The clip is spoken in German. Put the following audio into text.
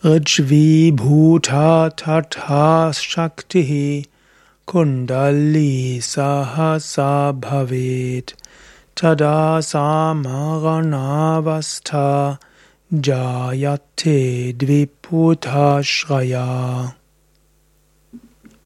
Rijvi Bhuta Tatha Shakti Kundali Sahasa Bhavet Tada Samaranavastha Jayate Dviputta Shraya